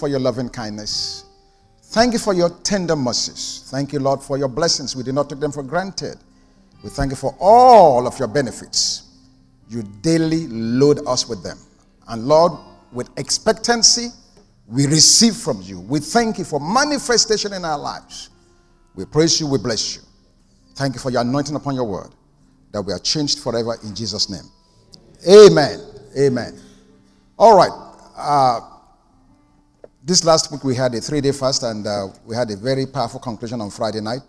for your loving kindness. Thank you for your tender mercies. Thank you, Lord, for your blessings. We did not take them for granted. We thank you for all of your benefits. You daily load us with them. And Lord, with expectancy, we receive from you. We thank you for manifestation in our lives. We praise you, we bless you. Thank you for your anointing upon your word, that we are changed forever in Jesus' name. Amen. Amen. All right. Uh, this last week we had a three day fast and uh, we had a very powerful conclusion on Friday night.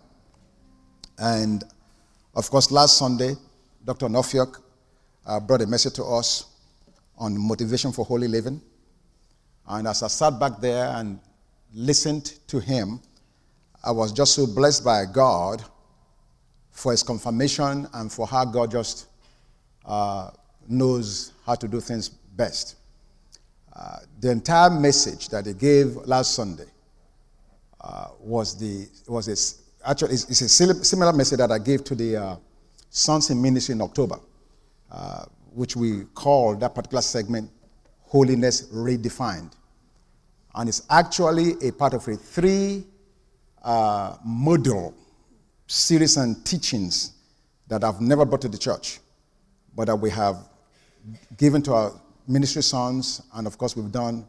And of course, last Sunday, Dr. Nofiok uh, brought a message to us on motivation for holy living. And as I sat back there and listened to him, I was just so blessed by God for his confirmation and for how God just uh, knows how to do things best. The entire message that he gave last Sunday uh, was the was a, actually it's, it's, a similar message that I gave to the uh, Sons in Ministry in October, uh, which we call that particular segment "Holiness Redefined," and it's actually a part of a three uh, series and teachings that I've never brought to the church, but that we have given to our ministry sons, and of course, we've done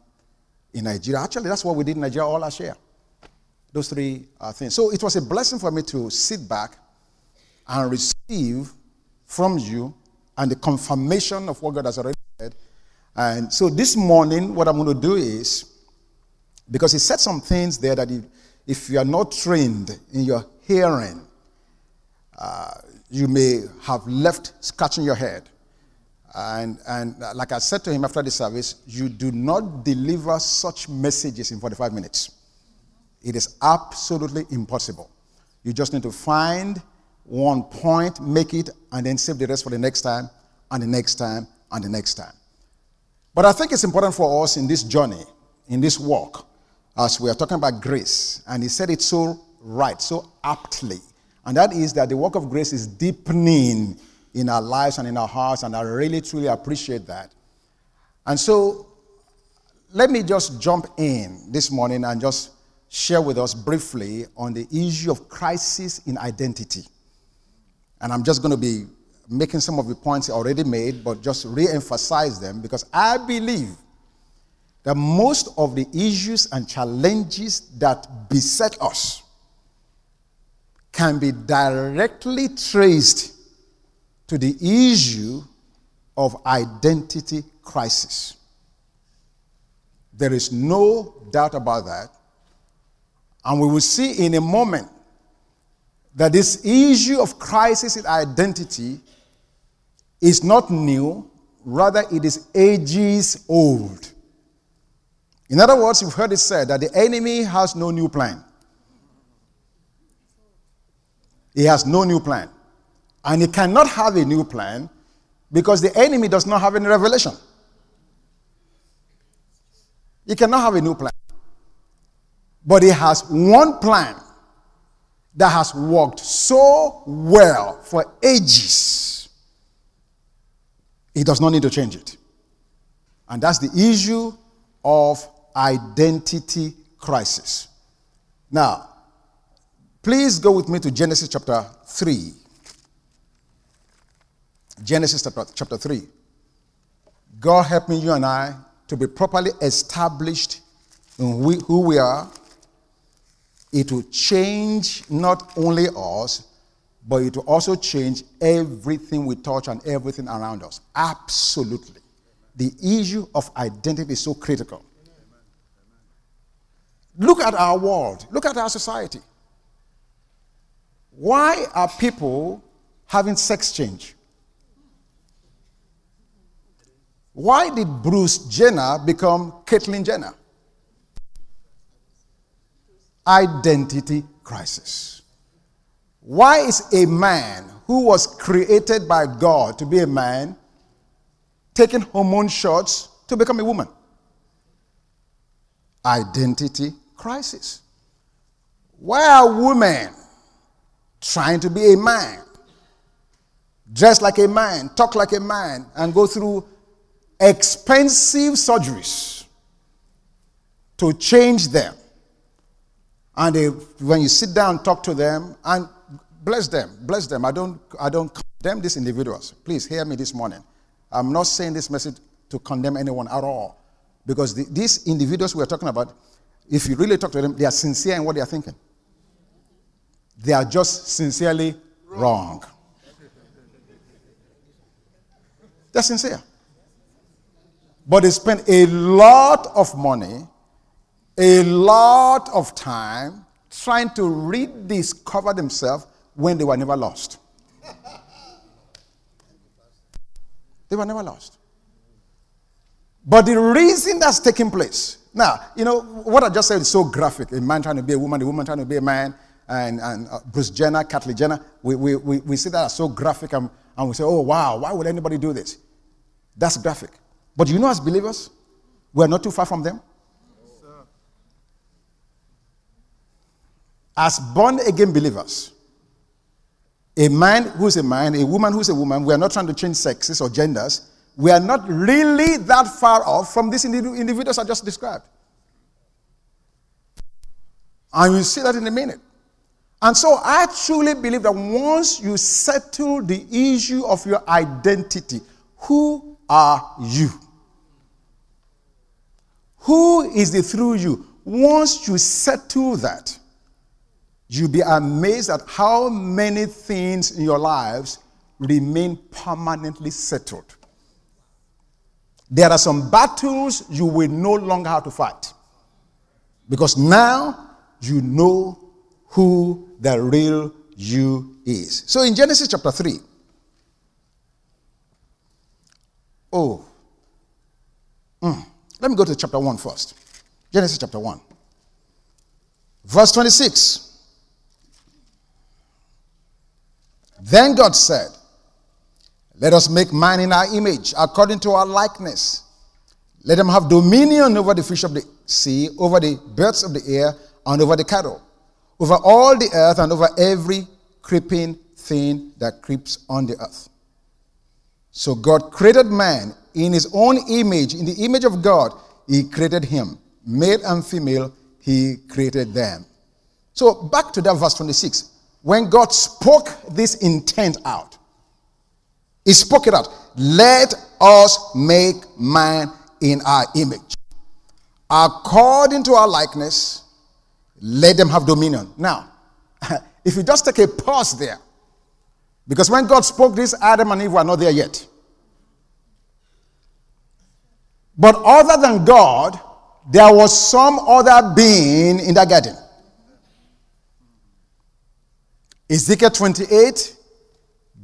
in Nigeria. Actually, that's what we did in Nigeria all last year. Those three uh, things. So it was a blessing for me to sit back and receive from you and the confirmation of what God has already said. And so this morning, what I'm going to do is, because He said some things there that if, if you are not trained in your hearing, uh, you may have left scratching your head. And, and like I said to him after the service, you do not deliver such messages in 45 minutes. It is absolutely impossible. You just need to find one point, make it, and then save the rest for the next time, and the next time, and the next time. But I think it's important for us in this journey, in this walk, as we are talking about grace. And he said it so right, so aptly. And that is that the work of grace is deepening in our lives and in our hearts, and I really truly appreciate that. And so, let me just jump in this morning and just share with us briefly on the issue of crisis in identity. And I'm just going to be making some of the points already made, but just re emphasize them because I believe that most of the issues and challenges that beset us can be directly traced to the issue of identity crisis. There is no doubt about that. And we will see in a moment that this issue of crisis in identity is not new, rather, it is ages old. In other words, you've heard it said that the enemy has no new plan. He has no new plan. And he cannot have a new plan because the enemy does not have any revelation. He cannot have a new plan. But he has one plan that has worked so well for ages. He does not need to change it. And that's the issue of identity crisis. Now, please go with me to Genesis chapter 3. Genesis chapter 3. God helping you and I to be properly established in who we are. It will change not only us, but it will also change everything we touch and everything around us. Absolutely. The issue of identity is so critical. Look at our world, look at our society. Why are people having sex change? Why did Bruce Jenner become Caitlyn Jenner? Identity crisis. Why is a man who was created by God to be a man taking hormone shots to become a woman? Identity crisis. Why are women trying to be a man, dress like a man, talk like a man, and go through expensive surgeries to change them. And they, when you sit down, talk to them, and bless them, bless them. I don't, I don't condemn these individuals. Please hear me this morning. I'm not saying this message to condemn anyone at all. Because the, these individuals we're talking about, if you really talk to them, they are sincere in what they are thinking. They are just sincerely wrong. They're sincere. But they spend a lot of money, a lot of time trying to rediscover themselves when they were never lost. They were never lost. But the reason that's taking place, now, you know, what I just said is so graphic. A man trying to be a woman, a woman trying to be a man, and, and uh, Bruce Jenner, Kylie Jenner, we, we, we, we see that as so graphic, and, and we say, oh, wow, why would anybody do this? That's graphic. But you know, as believers, we're not too far from them. As born again believers, a man who's a man, a woman who's a woman, we are not trying to change sexes or genders. We are not really that far off from these individuals I just described. And you'll see that in a minute. And so I truly believe that once you settle the issue of your identity, who are you? Who is the through you? Once you settle that, you'll be amazed at how many things in your lives remain permanently settled. There are some battles you will no longer have to fight because now you know who the real you is. So in Genesis chapter 3, oh, mm, let me go to chapter 1 first. Genesis chapter 1, verse 26. Then God said, Let us make man in our image, according to our likeness. Let them have dominion over the fish of the sea, over the birds of the air, and over the cattle, over all the earth, and over every creeping thing that creeps on the earth. So God created man in his own image. In the image of God, he created him. Male and female, he created them. So back to that verse 26 when God spoke this intent out, He spoke it out. Let us make man in our image. According to our likeness, let them have dominion. Now, if you just take a pause there, because when God spoke this, Adam and Eve were not there yet. But other than God, there was some other being in the garden. Ezekiel 28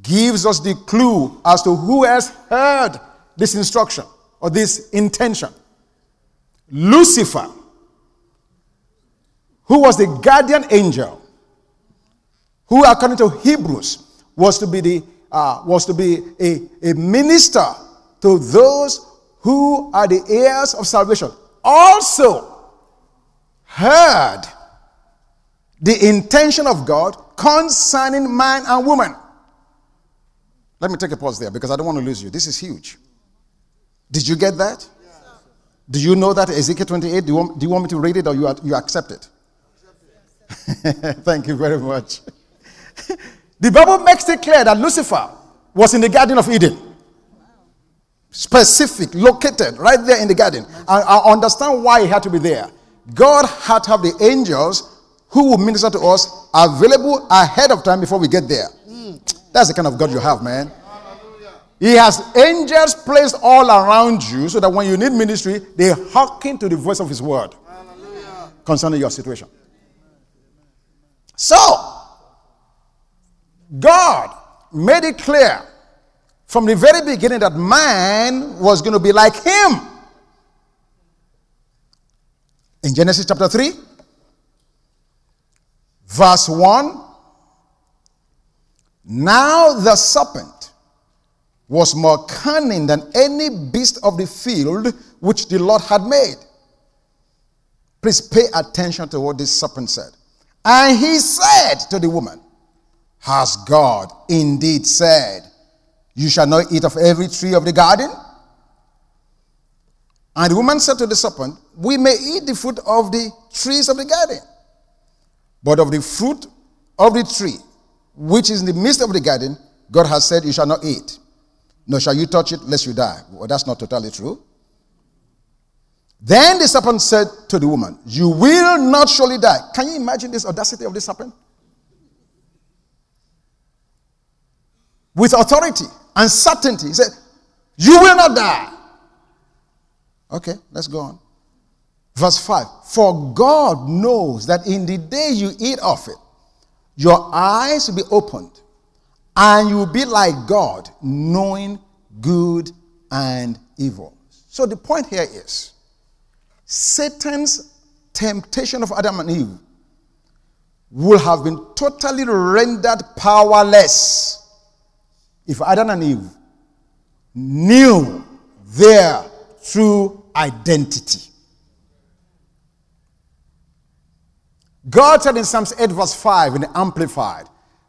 gives us the clue as to who has heard this instruction or this intention. Lucifer, who was the guardian angel, who, according to Hebrews, was to be, the, uh, was to be a, a minister to those who are the heirs of salvation, also heard the intention of God concerning man and woman. Let me take a pause there because I don't want to lose you. This is huge. Did you get that? Do you know that Ezekiel 28? Do you want, do you want me to read it or you, you accept it? Thank you very much. the Bible makes it clear that Lucifer was in the Garden of Eden. Specific, located right there in the garden. I, I understand why he had to be there. God had to have the angels who will minister to us available ahead of time before we get there. Mm. That's the kind of God you have, man. He has angels placed all around you so that when you need ministry, they hearken to the voice of His word Hallelujah. concerning your situation. So, God made it clear from the very beginning that man was going to be like Him. In Genesis chapter 3, Verse 1 Now the serpent was more cunning than any beast of the field which the Lord had made. Please pay attention to what this serpent said. And he said to the woman, Has God indeed said, You shall not eat of every tree of the garden? And the woman said to the serpent, We may eat the fruit of the trees of the garden, but of the fruit of the tree which is in the midst of the garden, God has said, You shall not eat, nor shall you touch it, lest you die. Well, that's not totally true. Then the serpent said to the woman, You will not surely die. Can you imagine this audacity of this serpent? With authority and certainty, he said, You will not die. Okay, let's go on. Verse 5 For God knows that in the day you eat of it, your eyes will be opened, and you will be like God, knowing good and evil. So the point here is Satan's temptation of Adam and Eve would have been totally rendered powerless if Adam and Eve knew their true identity. God said in Psalms 8, verse 5, in the Amplified,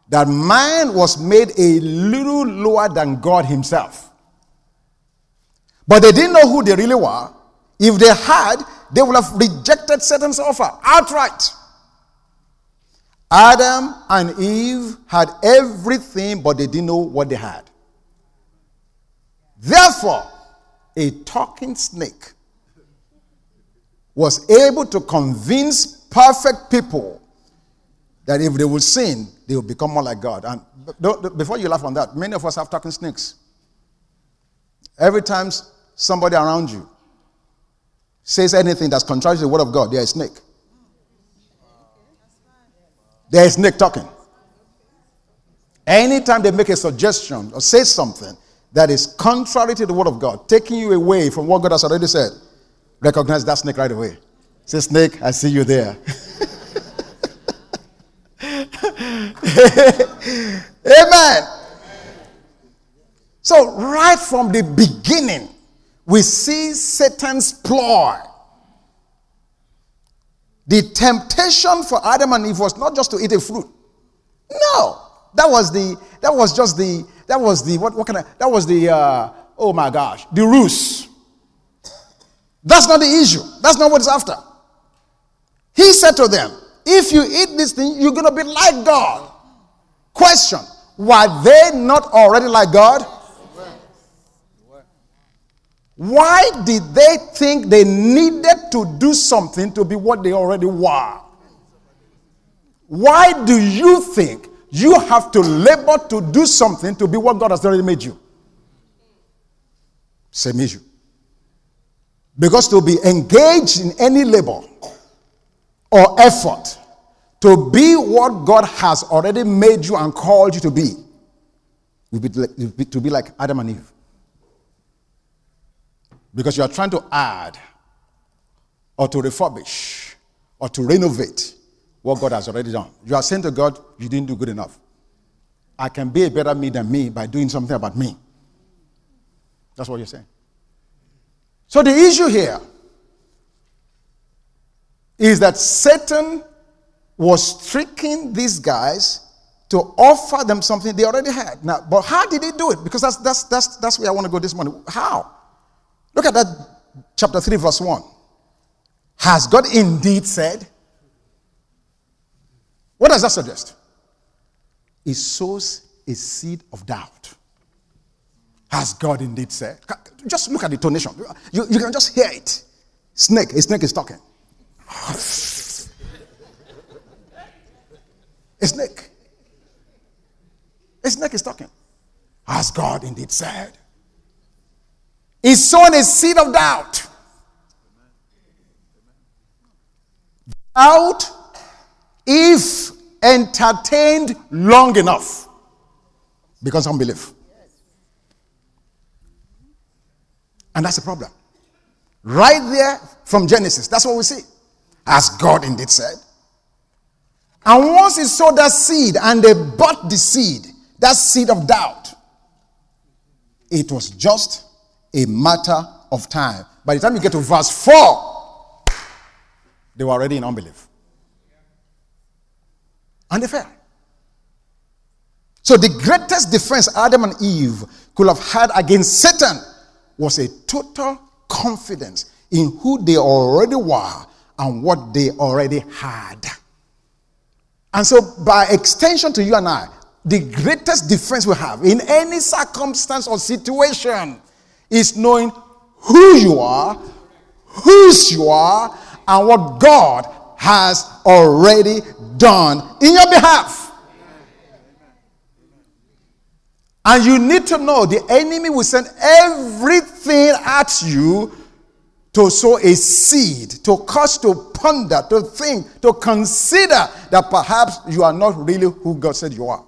that man was made a little lower than God himself. But they didn't know who they really were. If they had, they would have rejected Satan's offer outright. Adam and Eve had everything, but they didn't know what they had. Therefore, a talking snake was able to convince perfect people that if they will sin, they will become more like God. And before you laugh on that, many of us have talking snakes. Every time somebody around you says anything that's contrary to the word of God, they're a snake. They're snake talking. Anytime they make a suggestion or say something that is contrary to the word of God, taking you away from what God has already said, recognize that snake right away. Say, Snake, I see you there. Amen. So, right from the beginning, we see Satan's ploy. The temptation for Adam and Eve was not just to eat a fruit. No, that was the that was just the that was the what what can I that was the uh, oh my gosh the ruse. That's not the issue. That's not what it's after. He said to them, If you eat this thing, you're going to be like God. Question Were they not already like God? Why did they think they needed to do something to be what they already were? Why do you think you have to labor to do something to be what God has already made you? Same issue. Because to be engaged in any labor or effort to be what God has already made you and called you to be, to be like Adam and Eve. Because you are trying to add or to refurbish or to renovate what God has already done. You are saying to God, You didn't do good enough. I can be a better me than me by doing something about me. That's what you're saying. So the issue here is that Satan was tricking these guys to offer them something they already had. Now, but how did he do it? Because that's that's that's that's where I want to go this morning. How? Look at that chapter 3, verse 1. Has God indeed said? What does that suggest? It sows a seed of doubt. Has God indeed said? Just look at the tonation. You, you can just hear it. Snake, a snake is talking. A snake. A snake is talking. Has God indeed said? He's sowing a seed of doubt. Doubt, if entertained long enough, becomes unbelief. And that's the problem. Right there from Genesis, that's what we see as God indeed said. And once he sowed that seed and they bought the seed, that seed of doubt, it was just a matter of time. By the time you get to verse 4, they were already in unbelief. And they fell. So the greatest defense Adam and Eve could have had against Satan was a total confidence in who they already were and what they already had. And so, by extension to you and I, the greatest defense we have in any circumstance or situation is knowing who you are, whose you are, and what God has already done in your behalf. And you need to know the enemy will send everything at you to sow a seed, to cause to ponder, to think, to consider that perhaps you are not really who God said you are.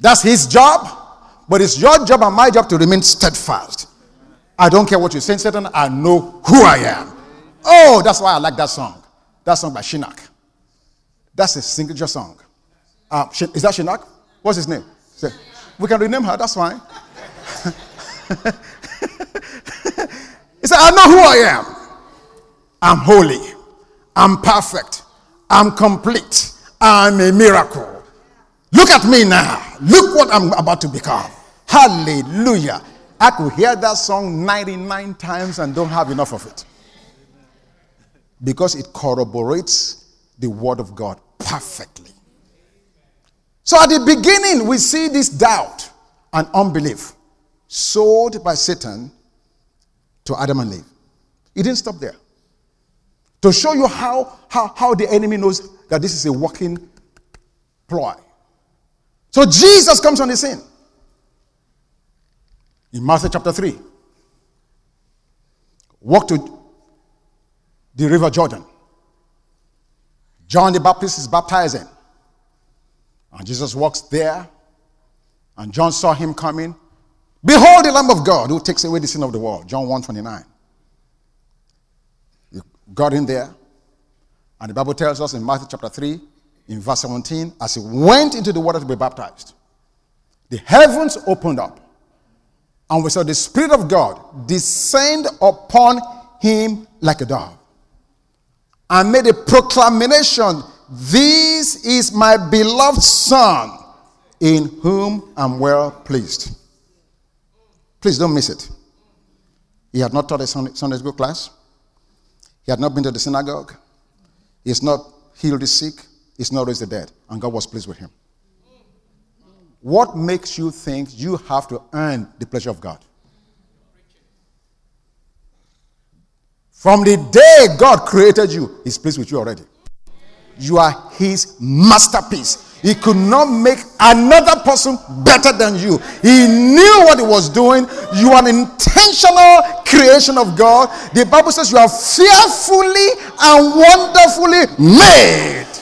That's his job, but it's your job and my job to remain steadfast. I don't care what you say, Satan, I know who I am. Oh, that's why I like that song. That song by Sinach. That's a signature song. Um, is that Sinach? What's his name? We can rename her, that's fine. he said, I know who I am. I'm holy. I'm perfect. I'm complete. I'm a miracle. Look at me now. Look what I'm about to become. Hallelujah. I could hear that song 99 times and don't have enough of it. Because it corroborates the word of God perfectly. So at the beginning, we see this doubt and unbelief sold by Satan to Adam and Eve. He didn't stop there. To show you how, how, how the enemy knows that this is a working ploy. So Jesus comes on the scene. In Matthew chapter 3, walk to the river Jordan. John the Baptist is baptizing. And Jesus walks there, and John saw him coming. Behold the Lamb of God who takes away the sin of the world. John 1 29. He got in there, and the Bible tells us in Matthew chapter 3, in verse 17, as he went into the water to be baptized, the heavens opened up, and we saw the Spirit of God descend upon him like a dove, and made a proclamation this is my beloved Son, in whom I'm well pleased. Please don't miss it. He had not taught a Sunday school class. He had not been to the synagogue. He has not healed the sick. He's not raised the dead. And God was pleased with him. What makes you think you have to earn the pleasure of God? From the day God created you, He's pleased with you already. You are his masterpiece. He could not make another person better than you. He knew what he was doing. You are an intentional creation of God. The Bible says you are fearfully and wonderfully made.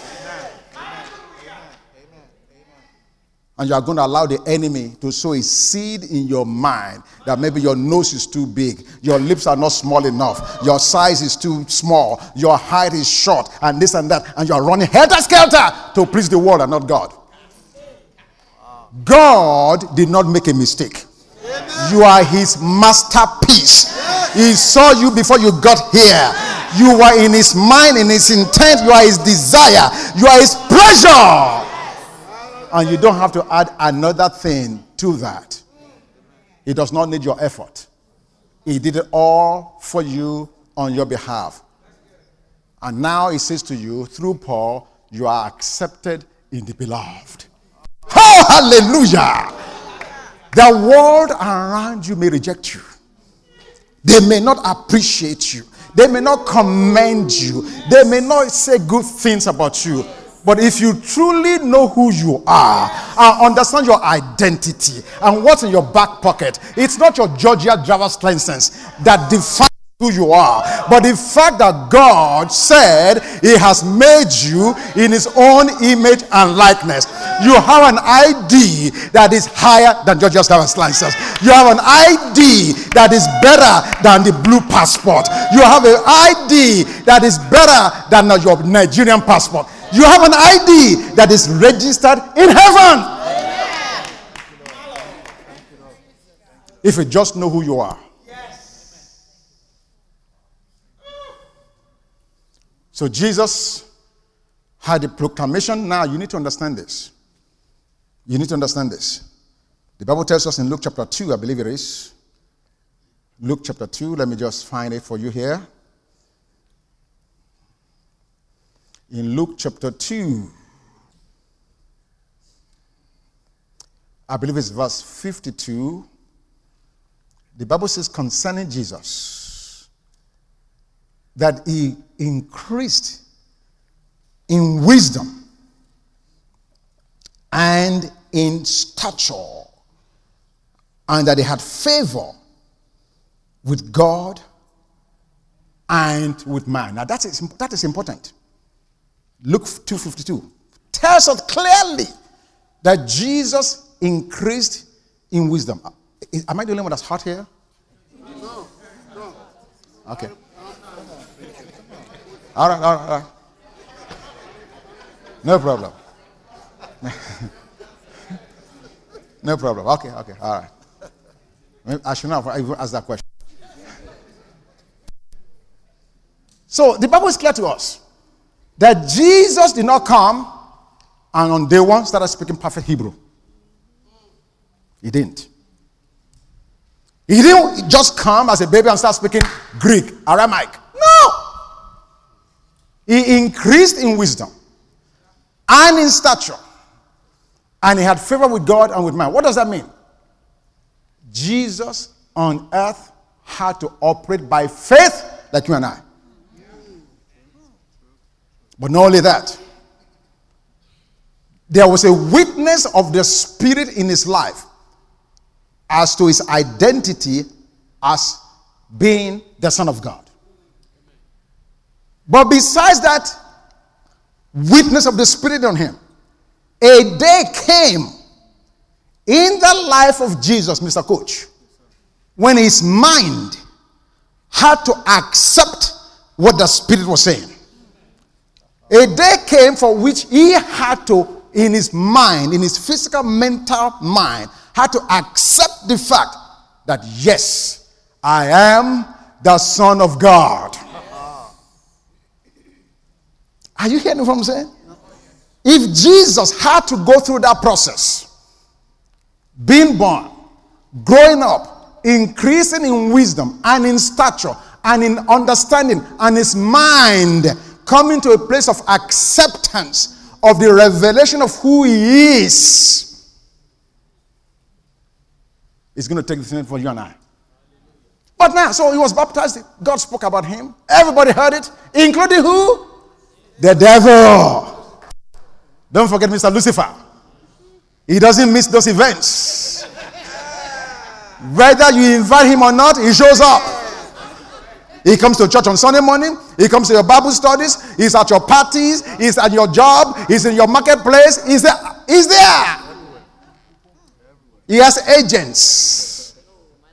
And you are going to allow the enemy to sow a seed in your mind that maybe your nose is too big, your lips are not small enough, your size is too small, your height is short, and this and that, and you are running helter skelter to please the world and not God. God did not make a mistake. You are his masterpiece. He saw you before you got here. You were in his mind, in his intent, you are his desire, you are his pleasure. And you don't have to add another thing to that. He does not need your effort. He did it all for you on your behalf. And now he says to you, through Paul, you are accepted in the beloved. Oh, hallelujah! The world around you may reject you, they may not appreciate you, they may not commend you, they may not say good things about you. But if you truly know who you are and understand your identity and what's in your back pocket, it's not your Georgia driver's license that defines who you are, but the fact that God said He has made you in His own image and likeness. You have an ID that is higher than Georgia's driver's license. You have an ID that is better than the blue passport. You have an ID that is better than your Nigerian passport. You have an ID that is registered in heaven. If you just know who you are. So Jesus had a proclamation. Now you need to understand this. You need to understand this. The Bible tells us in Luke chapter 2, I believe it is, Luke chapter 2. Let me just find it for you here. In Luke chapter 2, I believe it's verse 52. The Bible says concerning Jesus that he increased in wisdom and in stature, and that he had favor with God and with man. Now that is, that is important. Luke 2.52 tells us clearly that Jesus increased in wisdom. Am I the only one that's hot here? No, no. Okay. All right, all right, all right. No problem. no problem. Okay, okay, all right. I should not even ask that question. So the Bible is clear to us that Jesus did not come and on day one started speaking perfect Hebrew. He didn't. He didn't just come as a baby and start speaking Greek, Aramaic. No. He increased in wisdom and in stature. And he had favor with God and with man. What does that mean? Jesus on earth had to operate by faith like you and I. But not only that, there was a witness of the Spirit in his life as to his identity as being the Son of God. But besides that, witness of the Spirit on him. A day came in the life of Jesus, Mr. Coach, when his mind had to accept what the Spirit was saying. A day came for which he had to, in his mind, in his physical, mental mind, had to accept the fact that, yes, I am the Son of God. Are you hearing what I'm saying? If Jesus had to go through that process, being born, growing up, increasing in wisdom and in stature and in understanding and his mind coming to a place of acceptance of the revelation of who he is, is going to take the thing for you and I. But now, so he was baptized. God spoke about him. Everybody heard it, including who? The devil. Don't forget Mr. Lucifer. He doesn't miss those events. Whether you invite him or not, he shows up. He comes to church on Sunday morning. He comes to your Bible studies. He's at your parties. He's at your job. He's in your marketplace. He's there. He's there. He has agents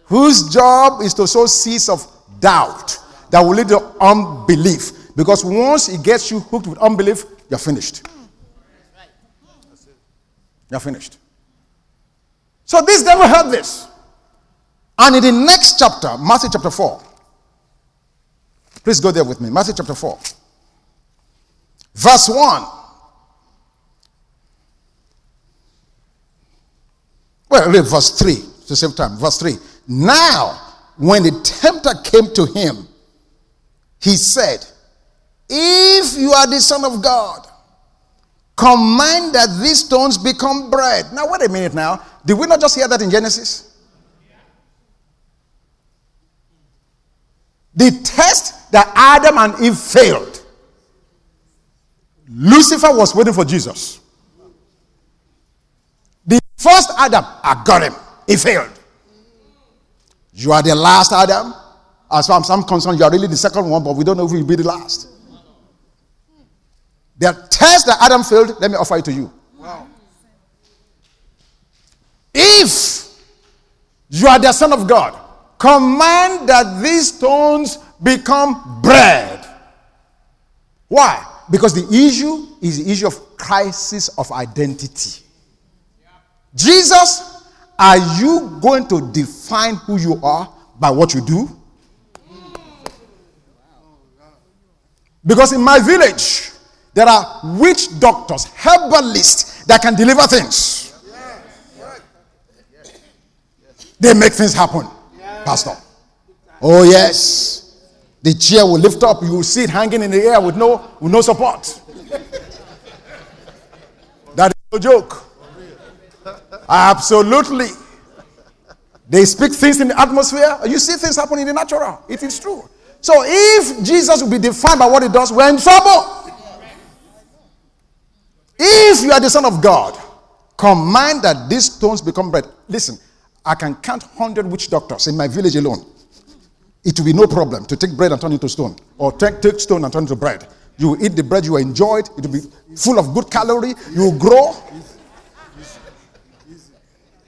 whose job is to sow seeds of doubt that will lead to unbelief. Because once he gets you hooked with unbelief, you're finished. You're finished. So this devil heard this. And in the next chapter, Matthew chapter 4, please go there with me. Matthew chapter 4, verse 1. Well, read verse 3 at the same time. Verse 3. Now, when the tempter came to him, he said, if you are the Son of God, command that these stones become bread. Now, wait a minute now. Did we not just hear that in Genesis? The test that Adam and Eve failed, Lucifer was waiting for Jesus. The first Adam, I got him. He failed. You are the last Adam. As far as I'm concerned, you are really the second one, but we don't know if you'll be the last. The test that Adam failed, let me offer it to you. Wow. If you are the Son of God, command that these stones become bread. Why? Because the issue is the issue of crisis of identity. Jesus, are you going to define who you are by what you do? Because in my village, there are witch doctors, herbalists that can deliver things. They make things happen, Pastor. Oh, yes. The chair will lift up. You will see it hanging in the air with no, with no support. that is no joke. Absolutely. They speak things in the atmosphere. You see things happen in the natural. It is true. So if Jesus will be defined by what he does, we're in trouble. If you are the Son of God, command that these stones become bread. Listen, I can count 100 witch doctors in my village alone. It will be no problem to take bread and turn it into stone, or take, take stone and turn it into bread. You will eat the bread, you will enjoy it, it will be full of good calorie, you will grow.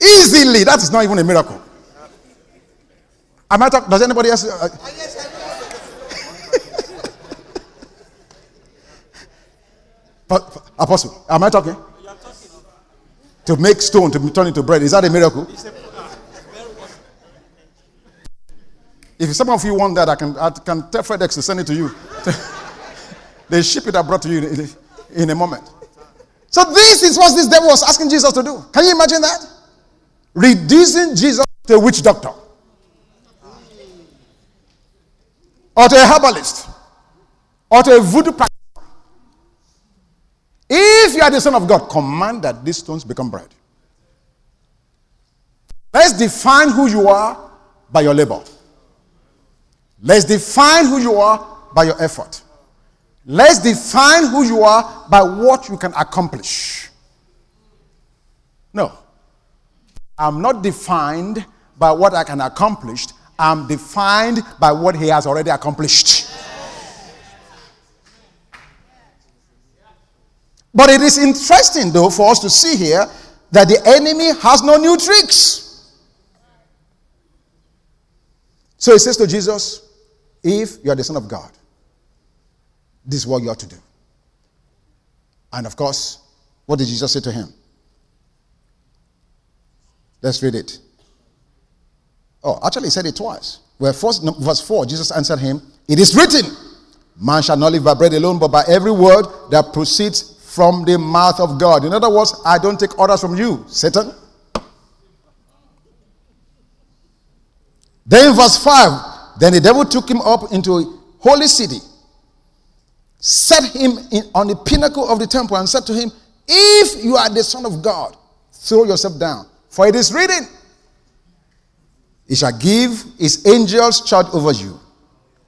Easily. That is not even a miracle. Am I talking? Does anybody else? Uh, Apostle, am I talking? To make stone to turn into bread. Is that a miracle? If some of you want that, I can, I can tell FedEx to send it to you. they ship it I brought to you in, in a moment. So this is what this devil was asking Jesus to do. Can you imagine that? Reducing Jesus to a witch doctor. Or to a herbalist. Or to a voodoo practitioner. If you are the Son of God, command that these stones become bread. Let's define who you are by your labor. Let's define who you are by your effort. Let's define who you are by what you can accomplish. No. I'm not defined by what I can accomplish. I'm defined by what he has already accomplished. But it is interesting, though, for us to see here that the enemy has no new tricks. So he says to Jesus, If you are the Son of God, this is what you ought to do. And of course, what did Jesus say to him? Let's read it. Oh, actually, he said it twice. Where first, verse 4, Jesus answered him, It is written, Man shall not live by bread alone, but by every word that proceeds from the mouth of God. In other words, I don't take orders from you, Satan. Then, verse 5 Then the devil took him up into a holy city, set him in, on the pinnacle of the temple, and said to him, If you are the Son of God, throw yourself down. For it is written, He shall give His angels charge over you,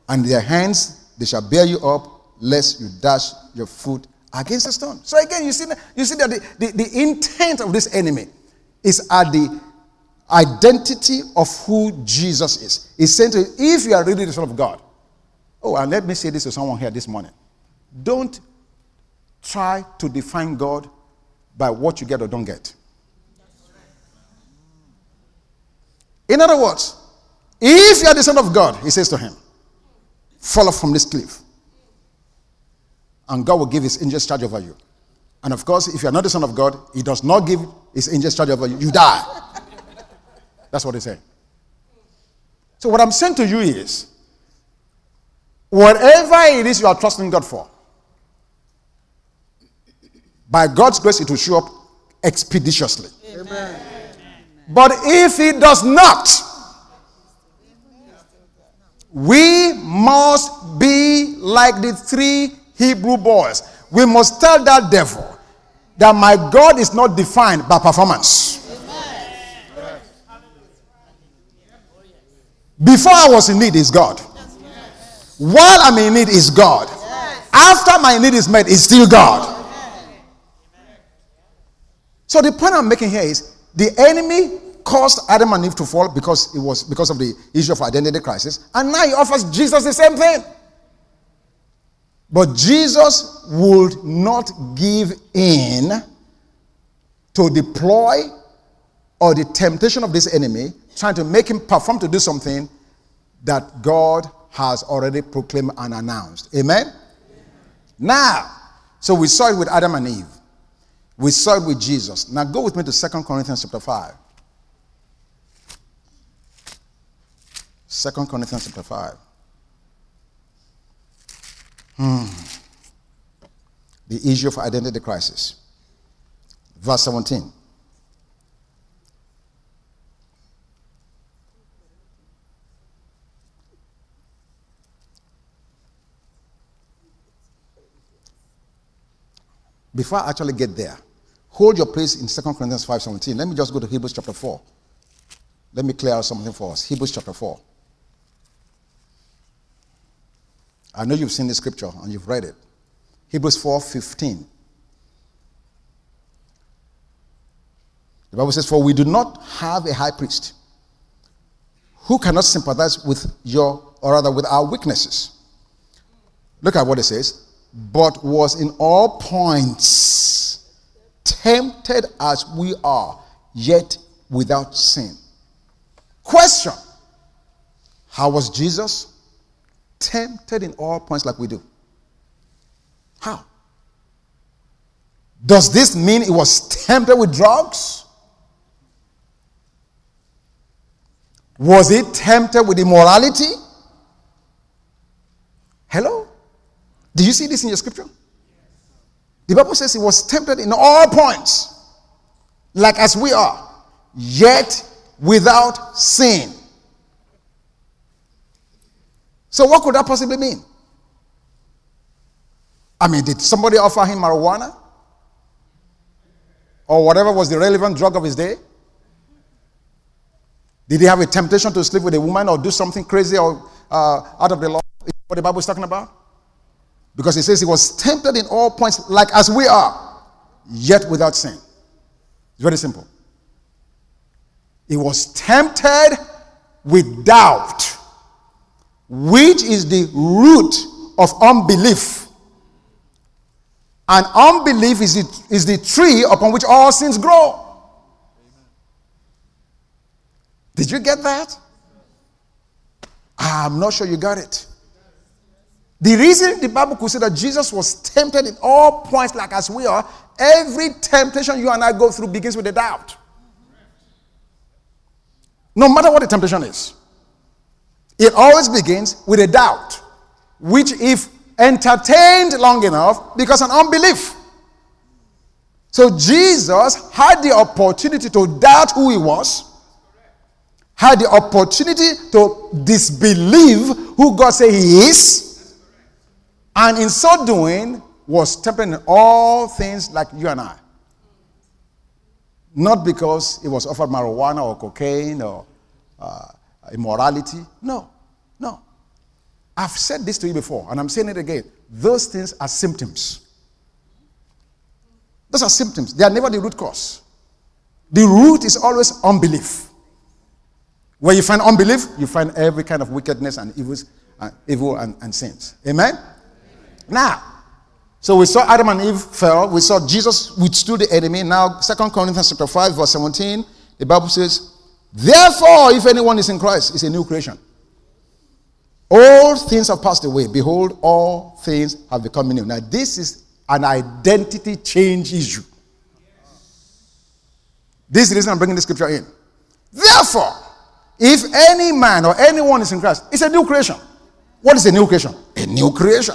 and their hands they shall bear you up, lest you dash your foot against a stone. So again, you see, you see that the, the, the intent of this enemy is at the identity of who Jesus is. He's saying to you, if you are really the Son of God, oh, and let me say this to someone here this morning. Don't try to define God by what you get or don't get. In other words, if you are the Son of God, he says to him, fall off from this cliff and God will give his angels charge over you. And of course, if you are not the Son of God, he does not give his angels charge over you, you die. That's what he's saying. So, what I'm saying to you is whatever it is you are trusting God for, by God's grace, it will show up expeditiously. Amen. But if it does not, we must be like the three Hebrew boys. We must tell that devil that my God is not defined by performance. Before I was in need is God. While I'm in need is God. After my need is met is still God. So the point I'm making here is the enemy caused Adam and Eve to fall because it was because of the issue of identity crisis, and now he offers Jesus the same thing. But Jesus would not give in to deploy or the temptation of this enemy, trying to make him perform to do something that God has already proclaimed and announced. Amen? Amen? Now, so we saw it with Adam and Eve. We saw it with Jesus. Now go with me to Second Corinthians chapter 5. 2 Corinthians chapter 5. Hmm. The issue of identity crisis. Verse 17. Before I actually get there, hold your place in 2 Corinthians 5.17. Let me just go to Hebrews chapter 4. Let me clear out something for us. Hebrews chapter 4. I know you've seen the scripture and you've read it. Hebrews 4:15. The Bible says, For we do not have a high priest who cannot sympathize with your, or rather with our weaknesses. Look at what it says. But was in all points tempted as we are, yet without sin. Question How was Jesus? Tempted in all points like we do. How? Does this mean he was tempted with drugs? Was he tempted with immorality? Hello? Do you see this in your scripture? The Bible says he was tempted in all points, like as we are, yet without sin. So, what could that possibly mean? I mean, did somebody offer him marijuana? Or whatever was the relevant drug of his day? Did he have a temptation to sleep with a woman or do something crazy or uh, out of the law? Is what the Bible is talking about? Because he says he was tempted in all points, like as we are, yet without sin. It's very simple. He was tempted with doubt, which is the root of unbelief. And unbelief is the, is the tree upon which all sins grow. Did you get that? I'm not sure you got it. The reason the Bible could say that Jesus was tempted in all points like as we are, every temptation you and I go through begins with a doubt. No matter what the temptation is, it always begins with a doubt, which, if entertained long enough, becomes an unbelief. So Jesus had the opportunity to doubt who he was, had the opportunity to disbelieve who God said he is, and in so doing was tempted in all things like you and I. Not because he was offered marijuana or cocaine or uh, immorality. No, no. I've said this to you before, and I'm saying it again. Those things are symptoms. Those are symptoms. They are never the root cause. The root is always unbelief. Where you find unbelief, you find every kind of wickedness and evils, evil and, and sins. Amen? Now, so we saw Adam and Eve fell. We saw Jesus withstood the enemy. Now, Second Corinthians chapter 5, verse 17, the Bible says, Therefore, if anyone is in Christ, is a new creation. All things have passed away. Behold, all things have become new. Now, this is an identity change issue. This is the reason I'm bringing the scripture in. Therefore, if any man or anyone is in Christ, it's a new creation. What is a new creation? A new creation.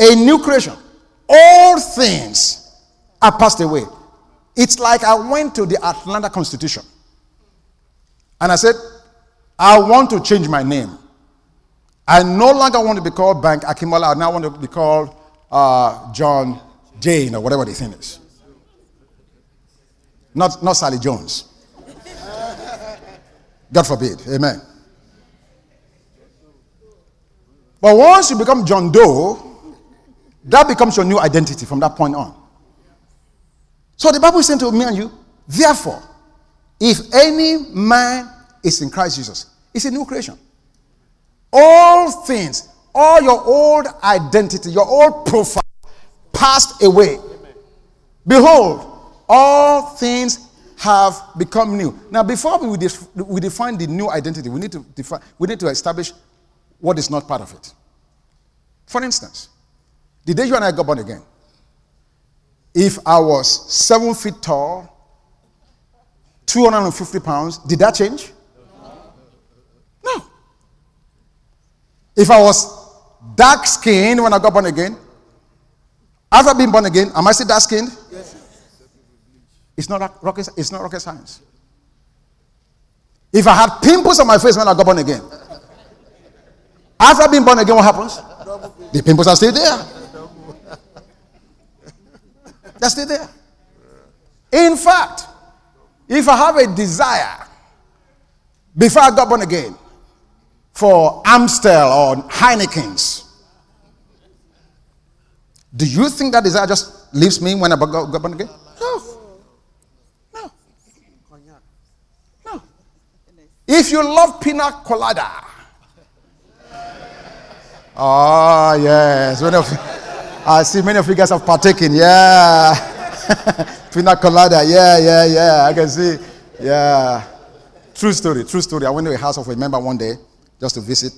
A new creation. All things are passed away. It's like I went to the Atlanta Constitution and I said, I want to change my name. I no longer want to be called Bank Akimola. I now want to be called uh, John Jane or whatever the thing is. Not, not Sally Jones. God forbid. Amen. But once you become John Doe, that becomes your new identity from that point on. So the Bible is saying to me and you, therefore, if any man is in Christ Jesus, it's a new creation. All things, all your old identity, your old profile passed away. Behold, all things have become new. Now, before we, def- we define the new identity, we need, to define, we need to establish what is not part of it. For instance, the day you and I got born again, if I was seven feet tall, 250 pounds, did that change? No. If I was dark skinned when I got born again, after being born again, am I still dark skinned? Yes. It's not rocket, it's not rocket science. If I had pimples on my face when I got born again, after being born again, what happens? The pimples are still there. They're still there. In fact, if I have a desire before I got born again for Amstel or Heineken's, do you think that desire just leaves me when I got, born again? No. No. No. If you love pina colada, oh yes, I see many of you guys have partaken. Yeah, pina colada. Yeah, yeah, yeah. I can see. Yeah, true story. True story. I went to a house of a member one day just to visit.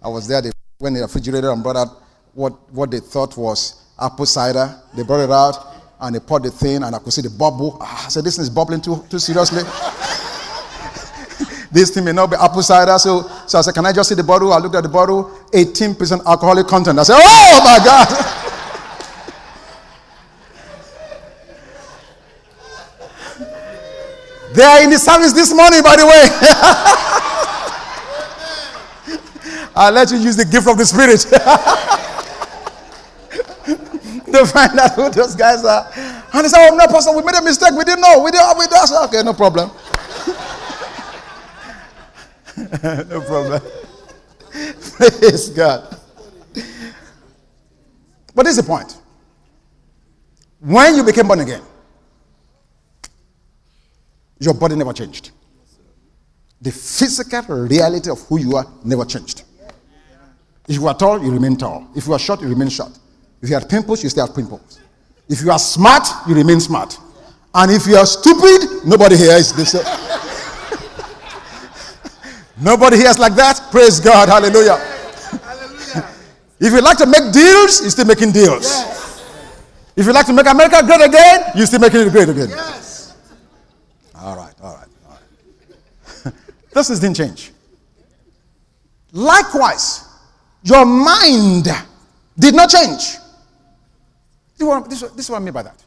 I was there. They went in the refrigerator and brought out what what they thought was apple cider. They brought it out and they poured the thing, and I could see the bubble. Ah, I said, This thing is bubbling too, too seriously. this thing may not be apple cider. So, so I said, Can I just see the bottle? I looked at the bottle, 18% alcoholic content. I said, Oh my God. they are in the service this morning, by the way. I'll let you use the gift of the Spirit. to find out who those guys are. And they say, Oh, no, Pastor, we made a mistake. We didn't know. We didn't. We didn't. Okay, no problem. no problem. Praise God. But this is the point. When you became born again, your body never changed. The physical reality of who you are never changed. If you are tall, you remain tall. If you are short, you remain short. If you have pimples, you still have pimples. If you are smart, you remain smart. And if you are stupid, nobody hears this. nobody hears like that. Praise God. Hallelujah. Hallelujah. if you like to make deals, you're still making deals. Yes. If you like to make America great again, you're still making it great again. Yes. All right, all right, all right. this didn't change. Likewise, your mind did not change. This is what I mean by that.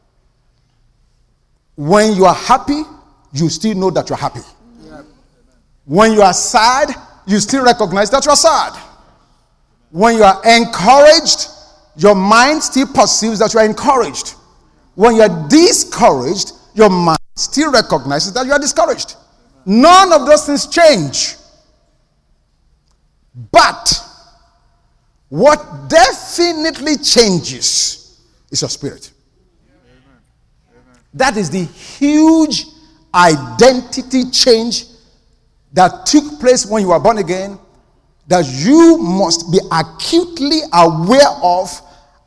When you are happy, you still know that you're happy. When you are sad, you still recognize that you're sad. When you are encouraged, your mind still perceives that you are encouraged. When you are discouraged, your mind still recognizes that you are discouraged. None of those things change. But what definitely changes is your spirit. That is the huge identity change that took place when you were born again that you must be acutely aware of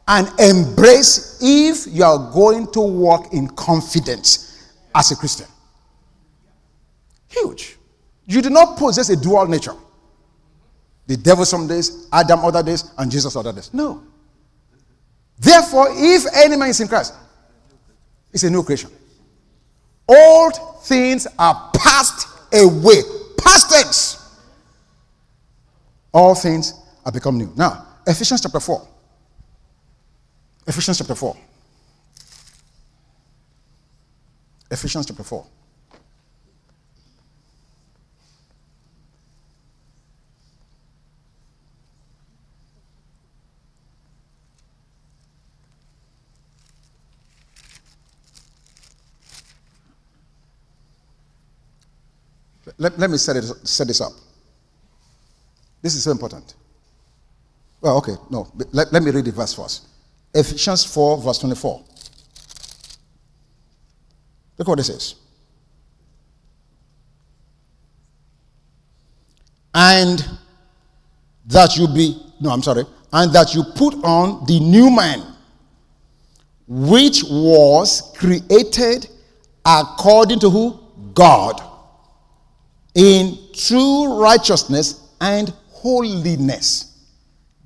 and embrace if you are going to walk in confidence as a Christian. Huge. You do not possess a dual nature. The devil some days, Adam other days, and Jesus other days. No. Therefore, if any man is in Christ, it's a new creation. Old things are passed away. Past tense. All things are become new. Now, Ephesians chapter 4. Ephesians chapter 4. Ephesians chapter 4. Let, let me set, it, set this up. This is so important. Well, okay, no. Let, let me read the verse first. Ephesians 4, verse 24. Look what it says. And that you be, no, I'm sorry, and that you put on the new man, which was created according to who? God in true righteousness and holiness.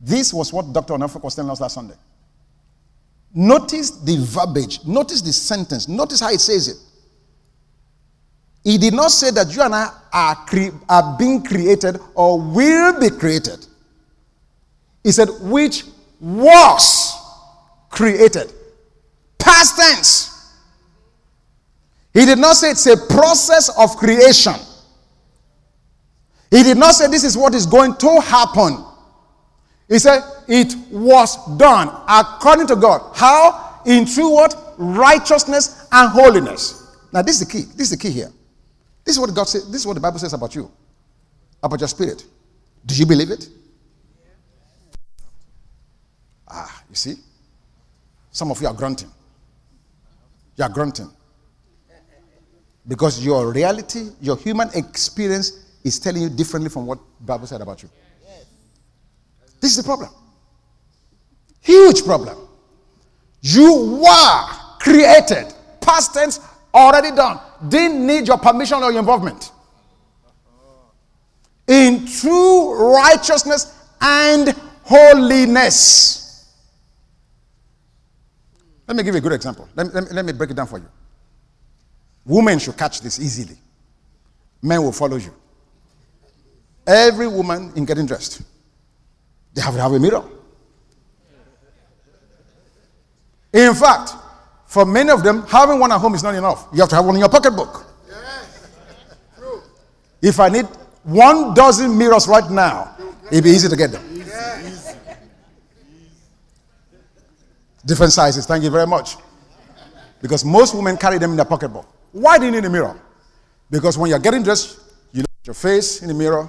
This was what Dr. Onafok was telling us last Sunday. Notice the verbiage, notice the sentence, notice how it says it. He did not say that you and I are, cre- are being created or will be created. He said, which was created. Past tense. He did not say it's a process of creation. He did not say this is what is going to happen. He said it was done according to God. How? In true what? righteousness, and holiness. Now, this is the key. This is the key here. This is what God says. This is what the Bible says about you, about your spirit. Do you believe it? Ah, you see? Some of you are grunting. You are grunting. Because your reality, your human experience is telling you differently from what Bible said about you. This is the problem. Huge problem. You were created, past tense, already done. Didn't need your permission or your involvement. In true righteousness and holiness. Let me give you a good example. Let me, let me, let me break it down for you. Women should catch this easily. Men will follow you. Every woman in getting dressed, they have to have a mirror. In fact, for many of them, having one at home is not enough. You have to have one in your pocketbook. If I need one dozen mirrors right now, it'd be easy to get them. Different sizes. Thank you very much. Because most women carry them in their pocketbook. Why do you need a mirror? Because when you're getting dressed, you look at your face in the mirror.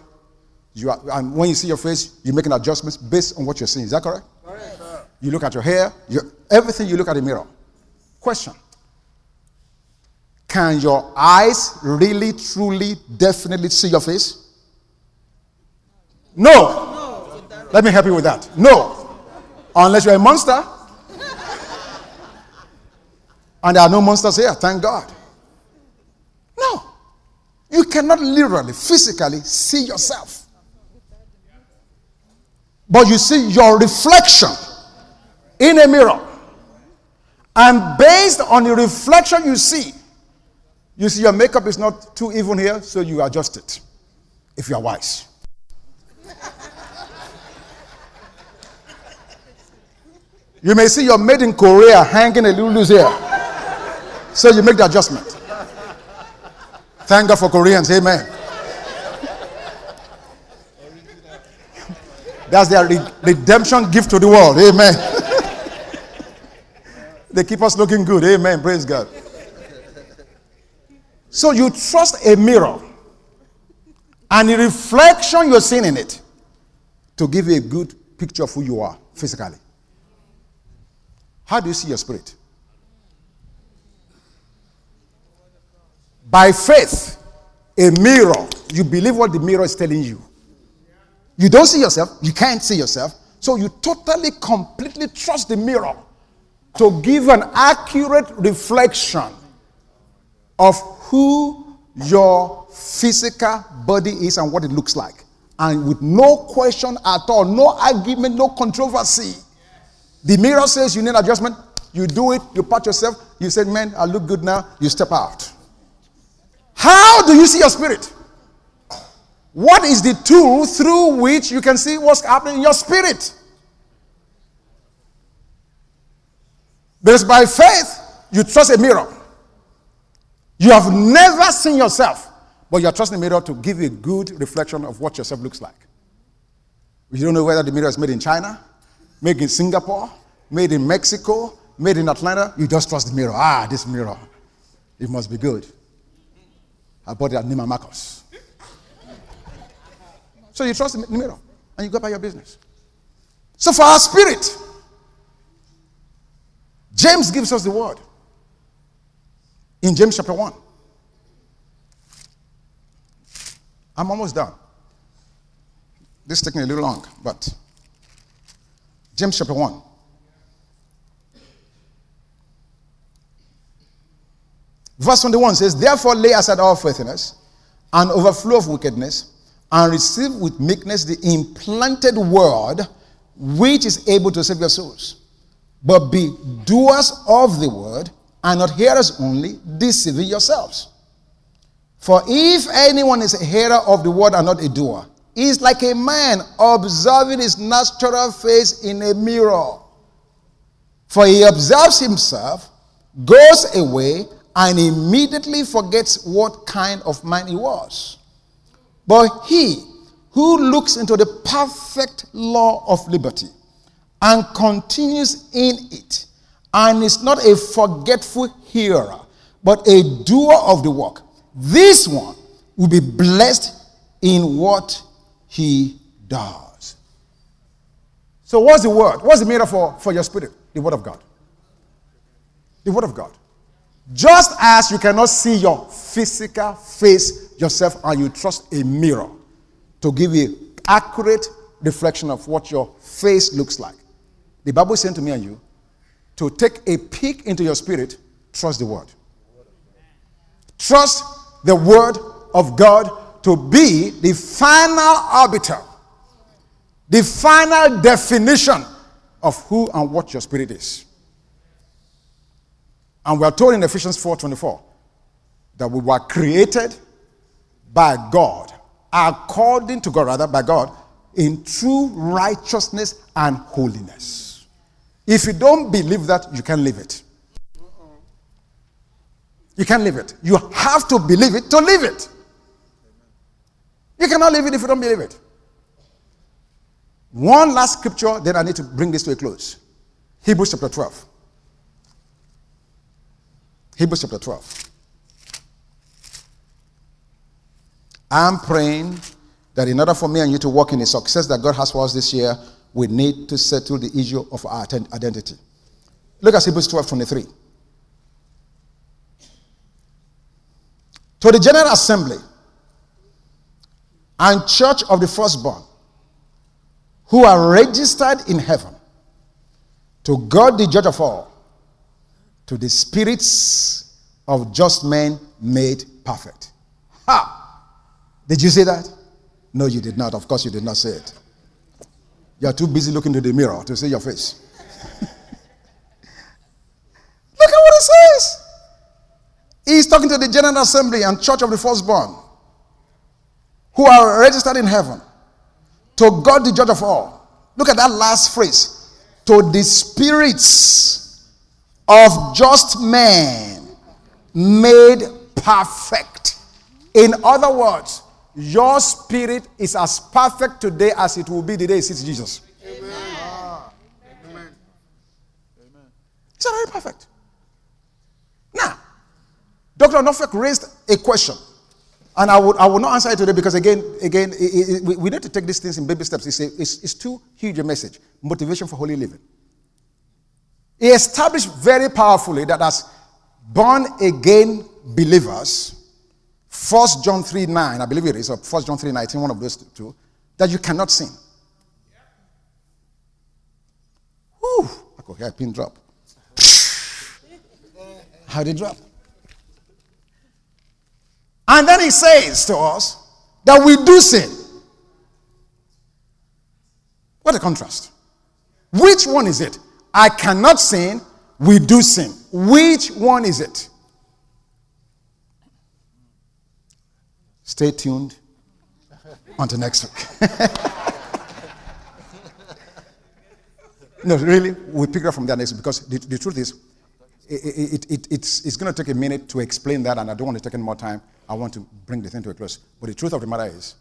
You are, and when you see your face, you make an adjustments based on what you're seeing. Is that correct? Correct. You look at your hair, your, everything you look at the mirror. Question Can your eyes really, truly, definitely see your face? No. no. Let me help you with that. No. Unless you're a monster. and there are no monsters here, thank God. No. You cannot literally, physically see yourself. But you see your reflection in a mirror. And based on the reflection you see, you see your makeup is not too even here, so you adjust it if you are wise. you may see your made in Korea hanging a little loose here, so you make the adjustment. Thank God for Koreans, amen. That's their re- redemption gift to the world, amen. They keep us looking good. Amen. Praise God. So you trust a mirror and the reflection you're seeing in it to give you a good picture of who you are physically. How do you see your spirit? By faith, a mirror, you believe what the mirror is telling you. You don't see yourself, you can't see yourself, so you totally, completely trust the mirror to give an accurate reflection of who your physical body is and what it looks like. And with no question at all, no argument, no controversy. The mirror says you need adjustment. You do it, you pat yourself, you say, Man, I look good now, you step out. How do you see your spirit? What is the tool through which you can see what's happening in your spirit? Because by faith, you trust a mirror. You have never seen yourself, but you're trusting the mirror to give you a good reflection of what yourself looks like. You don't know whether the mirror is made in China, made in Singapore, made in Mexico, made in Atlanta. You just trust the mirror. Ah, this mirror, it must be good. I bought it at Neiman Marcus. So you trust the mirror and you go about your business. So for our spirit, James gives us the word in James chapter 1. I'm almost done. This is taking a little long, but James chapter 1. Verse 21 says, Therefore lay aside all filthiness and overflow of wickedness, and receive with meekness the implanted word which is able to save your souls but be doers of the word and not hearers only, deceiving yourselves. For if anyone is a hearer of the word and not a doer, he is like a man observing his natural face in a mirror. For he observes himself, goes away, and immediately forgets what kind of man he was. But he who looks into the perfect law of liberty and continues in it, and is not a forgetful hearer, but a doer of the work, this one will be blessed in what he does. So, what's the word? What's the metaphor for your spirit? The word of God. The word of God. Just as you cannot see your physical face yourself and you trust a mirror to give you accurate reflection of what your face looks like. The Bible is saying to me and you to take a peek into your spirit, trust the word. Trust the word of God to be the final arbiter, the final definition of who and what your spirit is. And we are told in Ephesians 4:24 that we were created by God, according to God, rather by God, in true righteousness and holiness. If you don't believe that, you can't live it. You can't live it. You have to believe it to live it. You cannot live it if you don't believe it. One last scripture, then I need to bring this to a close. Hebrews chapter 12. Hebrews chapter 12. I'm praying that in order for me and you to walk in the success that God has for us this year, we need to settle the issue of our identity. Look at Hebrews 12 23. To the General Assembly and Church of the Firstborn, who are registered in heaven, to God the Judge of all, to the spirits of just men made perfect. Ha! Did you see that? No, you did not. Of course, you did not say it. You are too busy looking to the mirror to see your face. Look at what it says. He's talking to the General Assembly and Church of the Firstborn, who are registered in heaven, to God, the judge of all. Look at that last phrase to the spirits of just men made perfect. In other words, your spirit is as perfect today as it will be the day it sees Jesus. Amen. Amen. It's already perfect. Now, Dr. Norfolk raised a question. And I would, I will not answer it today because, again, again it, it, we need to take these things in baby steps. It's, a, it's, it's too huge a message. Motivation for holy living. He established very powerfully that as born again believers, First John 3 9, I believe it is, or First John 3 19, one of those two, that you cannot sin. Whew, I could hear a pin drop. How did it drop? And then he says to us that we do sin. What a contrast. Which one is it? I cannot sin, we do sin. Which one is it? Stay tuned until next week. no, really, we pick it up from there next week because the, the truth is, it, it, it, it's, it's going to take a minute to explain that, and I don't want to take any more time. I want to bring the thing to a close. But the truth of the matter is,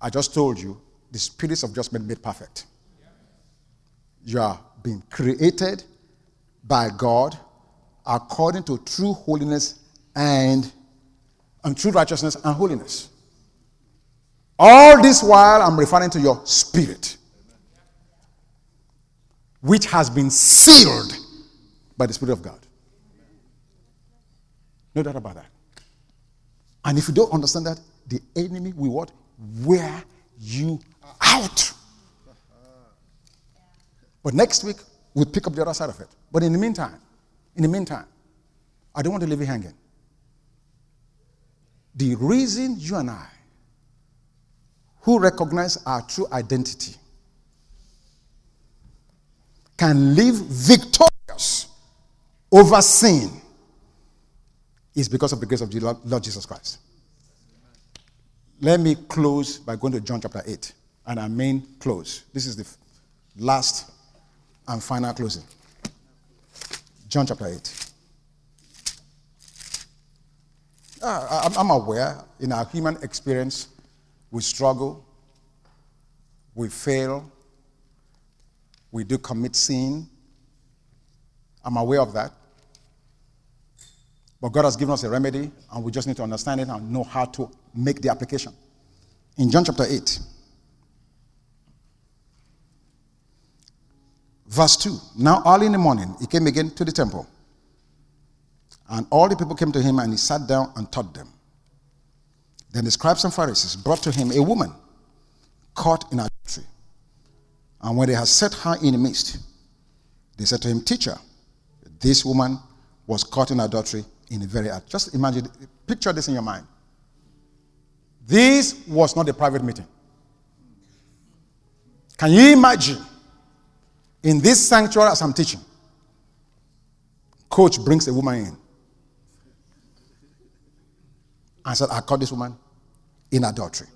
I just told you the spirits of just made perfect. You are being created by God according to true holiness and and true righteousness and holiness. All this while, I'm referring to your spirit, which has been sealed by the Spirit of God. No doubt about that. And if you don't understand that, the enemy will what? Wear you out. But next week, we'll pick up the other side of it. But in the meantime, in the meantime, I don't want to leave you hanging. The reason you and I, who recognize our true identity, can live victorious over sin is because of the grace of the Lord Jesus Christ. Let me close by going to John chapter 8 and our main close. This is the last and final closing. John chapter 8. Uh, I'm aware in our human experience, we struggle, we fail, we do commit sin. I'm aware of that. But God has given us a remedy, and we just need to understand it and know how to make the application. In John chapter 8, verse 2 Now, early in the morning, he came again to the temple. And all the people came to him, and he sat down and taught them. Then the scribes and Pharisees brought to him a woman caught in adultery. And when they had set her in the midst, they said to him, Teacher, this woman was caught in adultery in the very act. Just imagine, picture this in your mind. This was not a private meeting. Can you imagine? In this sanctuary, as I'm teaching, coach brings a woman in. I said, I caught this woman in adultery.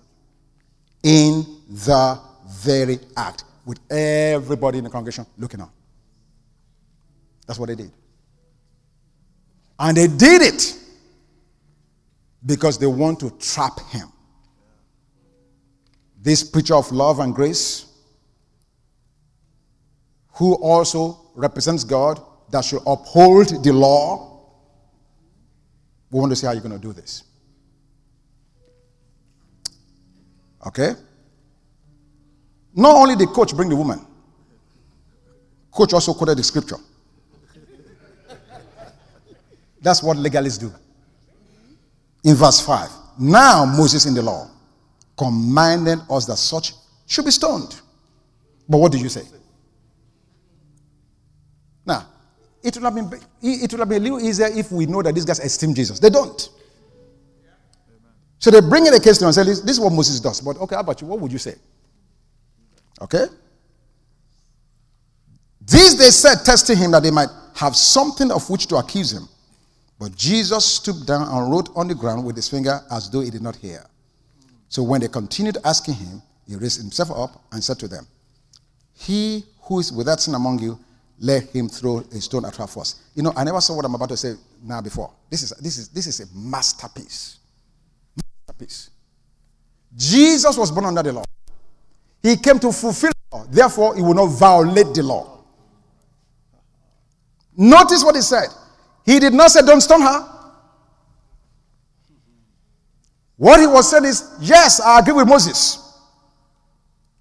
In the very act. With everybody in the congregation looking on. That's what they did. And they did it because they want to trap him. This preacher of love and grace, who also represents God, that should uphold the law. We want to see how you're going to do this. Okay? Not only the coach bring the woman, coach also quoted the scripture. That's what legalists do. In verse 5, now Moses in the law commanded us that such should be stoned. But what do you say? Now, it would have been it would have been a little easier if we know that these guys esteem Jesus. They don't. So they bring in a case to and say, this, is what Moses does. But okay, how about you? What would you say? Okay? This they said, testing him that they might have something of which to accuse him. But Jesus stooped down and wrote on the ground with his finger as though he did not hear. So when they continued asking him, he raised himself up and said to them, He who is without sin among you, let him throw a stone at her first. You know, I never saw what I'm about to say now before. This is, this is, this is a masterpiece. Masterpiece. Jesus was born under the law. He came to fulfill the law. Therefore, he will not violate the law. Notice what he said. He did not say, Don't stone her. What he was saying is, Yes, I agree with Moses.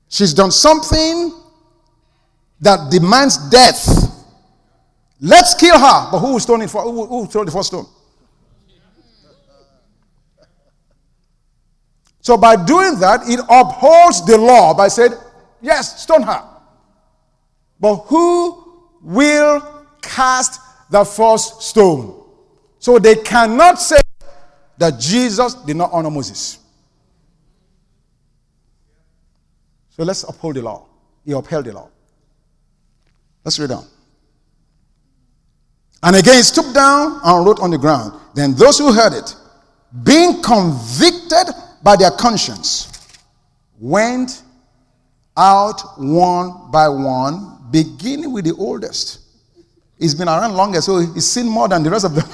She's done something that demands death. Let's kill her. But who will it for? Who will throw the first stone? So by doing that, it upholds the law by saying, yes, stone her. But who will cast the first stone. So they cannot say that Jesus did not honor Moses. So let's uphold the law. He upheld the law. Let's read on. And again, he stooped down and wrote on the ground. Then those who heard it, being convicted by their conscience, went out one by one, beginning with the oldest. He's been around longer, so he's seen more than the rest of them.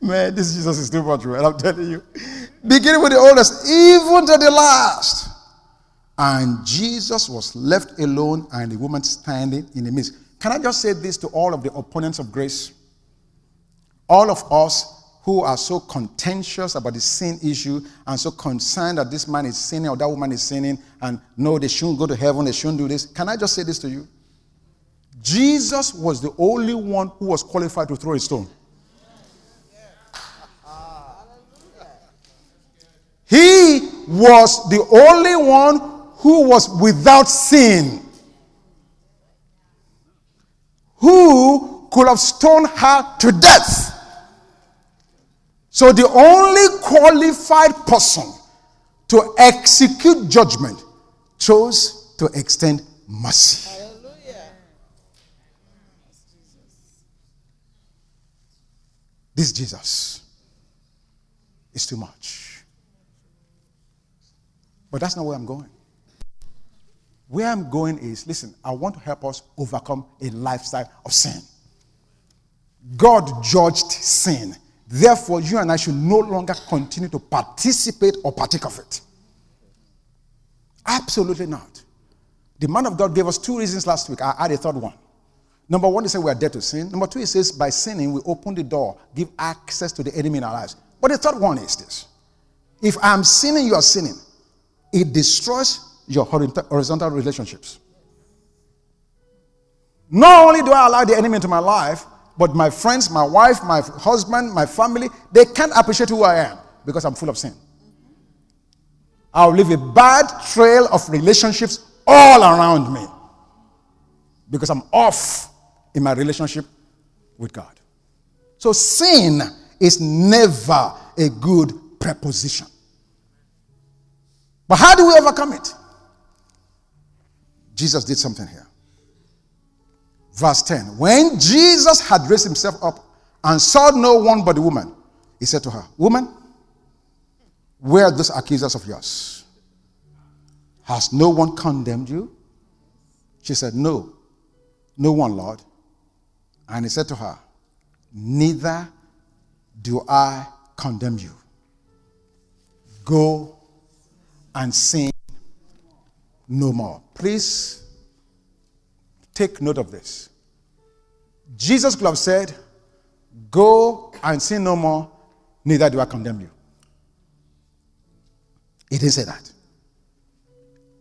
Man, this Jesus is too much, man. I'm telling you. Beginning with the oldest, even to the last. And Jesus was left alone, and the woman standing in the midst. Can I just say this to all of the opponents of grace? All of us who are so contentious about the sin issue and so concerned that this man is sinning or that woman is sinning and no, they shouldn't go to heaven, they shouldn't do this. Can I just say this to you? Jesus was the only one who was qualified to throw a stone. He was the only one who was without sin. Who could have stoned her to death. So the only qualified person to execute judgment chose to extend mercy. This Jesus is too much. But that's not where I'm going. Where I'm going is listen, I want to help us overcome a lifestyle of sin. God judged sin. Therefore, you and I should no longer continue to participate or partake of it. Absolutely not. The man of God gave us two reasons last week. I add a third one. Number one, he said we are dead to sin. Number two, he says by sinning, we open the door, give access to the enemy in our lives. But the third one is this if I'm sinning, you are sinning, it destroys your horizontal relationships. Not only do I allow the enemy into my life, but my friends, my wife, my husband, my family, they can't appreciate who I am because I'm full of sin. I'll leave a bad trail of relationships all around me because I'm off in my relationship with God. So sin is never a good preposition. But how do we overcome it? Jesus did something here. Verse 10 When Jesus had raised himself up and saw no one but the woman, he said to her, Woman, where are those accusers of yours? Has no one condemned you? She said, No, no one, Lord. And he said to her, Neither do I condemn you. Go and sin no more. Please take note of this. Jesus could have said, Go and sin no more, neither do I condemn you. He didn't say that.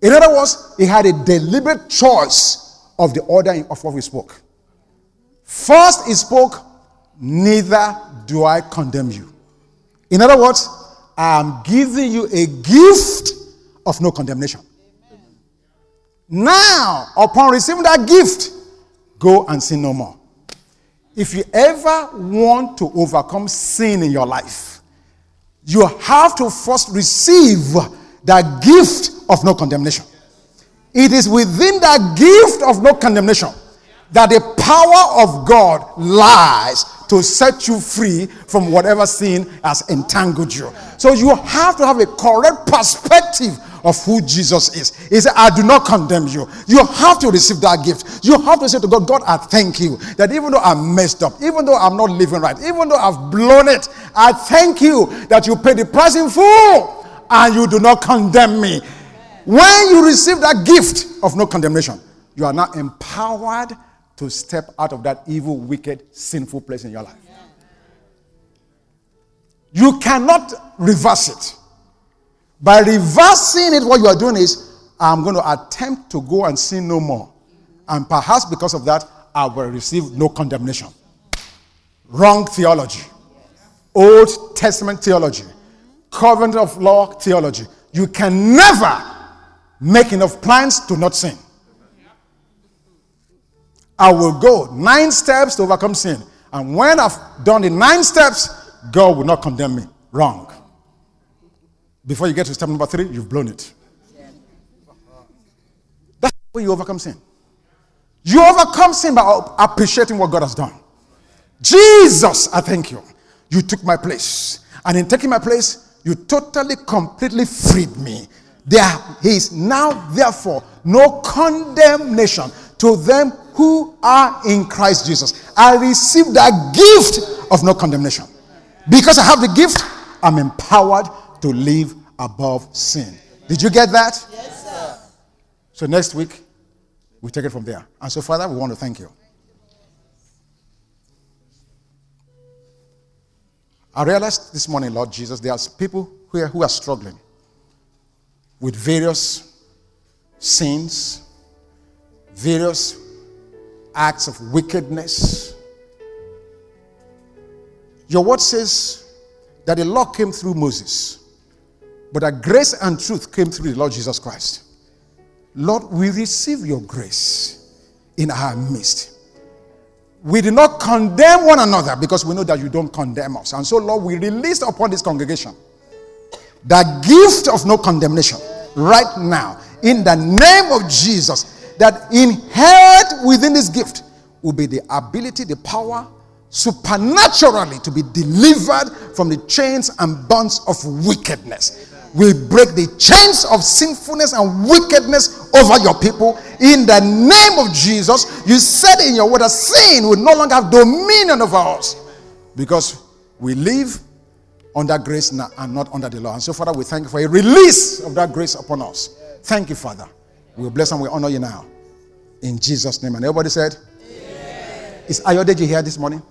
In other words, he had a deliberate choice of the order of what we spoke. First, he spoke, Neither do I condemn you. In other words, I am giving you a gift of no condemnation. Now, upon receiving that gift, go and sin no more. If you ever want to overcome sin in your life, you have to first receive that gift of no condemnation. It is within that gift of no condemnation that the power of God lies to set you free from whatever sin has entangled you. So you have to have a correct perspective of who Jesus is. He said, I do not condemn you. You have to receive that gift. You have to say to God, God, I thank you that even though I'm messed up, even though I'm not living right, even though I've blown it, I thank you that you paid the price in full and you do not condemn me. When you receive that gift of no condemnation, you are now empowered to step out of that evil, wicked, sinful place in your life. You cannot reverse it. By reversing it, what you are doing is, I'm going to attempt to go and sin no more. And perhaps because of that, I will receive no condemnation. Wrong theology. Old Testament theology. Covenant of law theology. You can never make enough plans to not sin. I will go nine steps to overcome sin. And when I've done the nine steps, God will not condemn me. Wrong. Before you get to step number three, you've blown it. That's how you overcome sin. You overcome sin by appreciating what God has done. Jesus, I thank you. You took my place. And in taking my place, you totally, completely freed me. There is now, therefore, no condemnation to them who are in Christ Jesus. I received that gift of no condemnation. Because I have the gift, I'm empowered to live above sin. Did you get that? Yes, sir. So next week, we take it from there. And so, Father, we want to thank you. I realized this morning, Lord Jesus, there are people who are, who are struggling with various sins, various acts of wickedness. Your word says that the law came through Moses. But that grace and truth came through the Lord Jesus Christ. Lord, we receive your grace in our midst. We do not condemn one another because we know that you don't condemn us. And so, Lord, we release upon this congregation the gift of no condemnation right now in the name of Jesus. That inherent within this gift will be the ability, the power, supernaturally to be delivered from the chains and bonds of wickedness will break the chains of sinfulness and wickedness over your people in the name of Jesus. You said in your word that sin will no longer have dominion over us because we live under grace now and not under the law. And so, Father, we thank you for a release of that grace upon us. Thank you, Father. We bless and we honor you now. In Jesus' name. And everybody said, Amen. Is Ayodeji here this morning?